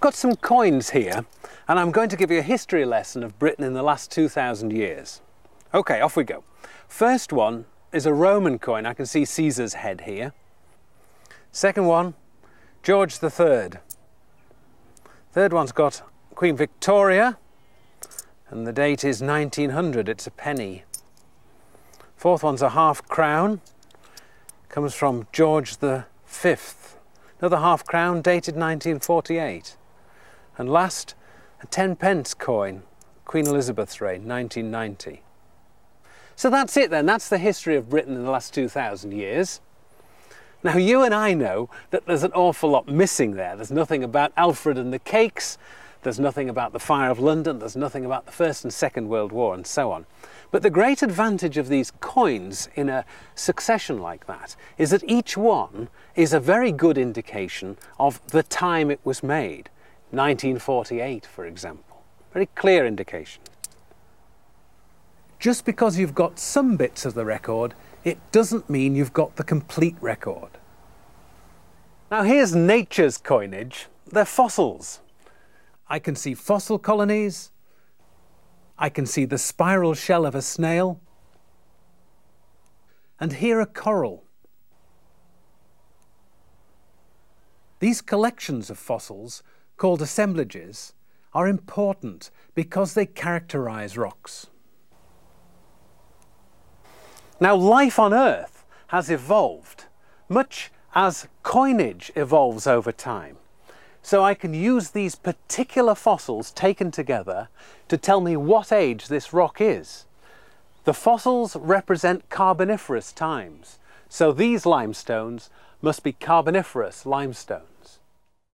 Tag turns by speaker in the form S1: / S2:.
S1: I've got some coins here and I'm going to give you a history lesson of Britain in the last 2,000 years. Okay, off we go. First one is a Roman coin. I can see Caesar's head here. Second one, George III. Third one's got Queen Victoria and the date is 1900. It's a penny. Fourth one's a half crown. Comes from George V. Another half crown dated 1948. And last, a 10 pence coin, Queen Elizabeth's reign, 1990. So that's it then, that's the history of Britain in the last 2,000 years. Now you and I know that there's an awful lot missing there. There's nothing about Alfred and the cakes, there's nothing about the fire of London, there's nothing about the First and Second World War and so on. But the great advantage of these coins in a succession like that is that each one is a very good indication of the time it was made. 1948, for example. Very clear indication. Just because you've got some bits of the record, it doesn't mean you've got the complete record. Now here's nature's coinage. They're fossils. I can see fossil colonies. I can see the spiral shell of a snail. And here a coral. These collections of fossils, called assemblages, are important because they characterize rocks. Now, life on Earth has evolved, much as coinage evolves over time. So I can use these particular fossils taken together to tell me what age this rock is. The fossils represent Carboniferous times, so these limestones must be Carboniferous limestones.